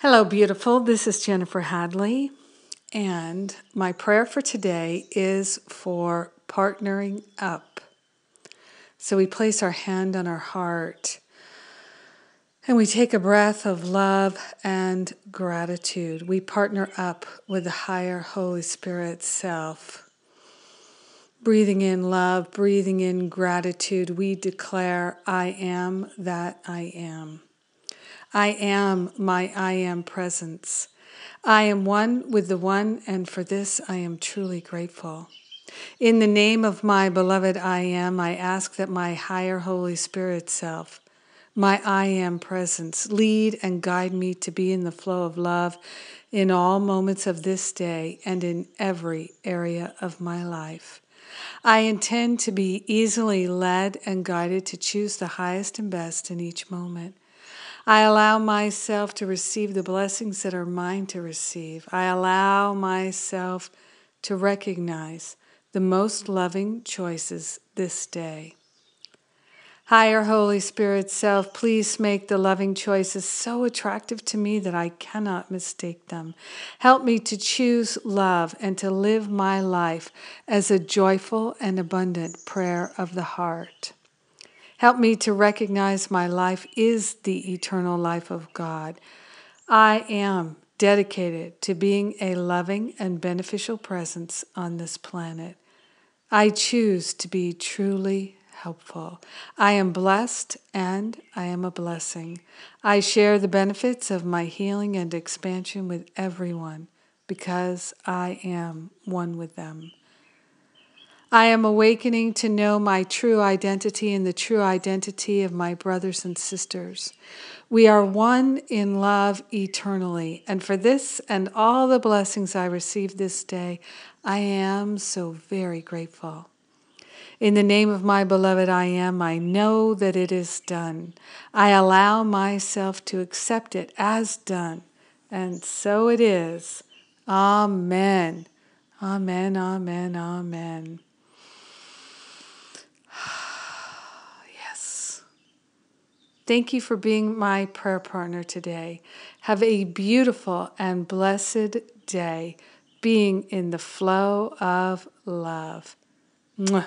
Hello, beautiful. This is Jennifer Hadley, and my prayer for today is for partnering up. So we place our hand on our heart and we take a breath of love and gratitude. We partner up with the higher Holy Spirit self. Breathing in love, breathing in gratitude, we declare, I am that I am. I am my I am presence. I am one with the one, and for this I am truly grateful. In the name of my beloved I am, I ask that my higher Holy Spirit self, my I am presence, lead and guide me to be in the flow of love in all moments of this day and in every area of my life. I intend to be easily led and guided to choose the highest and best in each moment. I allow myself to receive the blessings that are mine to receive. I allow myself to recognize the most loving choices this day. Higher Holy Spirit self, please make the loving choices so attractive to me that I cannot mistake them. Help me to choose love and to live my life as a joyful and abundant prayer of the heart. Help me to recognize my life is the eternal life of God. I am dedicated to being a loving and beneficial presence on this planet. I choose to be truly helpful. I am blessed and I am a blessing. I share the benefits of my healing and expansion with everyone because I am one with them. I am awakening to know my true identity and the true identity of my brothers and sisters. We are one in love eternally, and for this and all the blessings I received this day, I am so very grateful. In the name of my beloved I am, I know that it is done. I allow myself to accept it as done, and so it is. Amen. Amen, amen, amen. Thank you for being my prayer partner today. Have a beautiful and blessed day being in the flow of love. Mwah.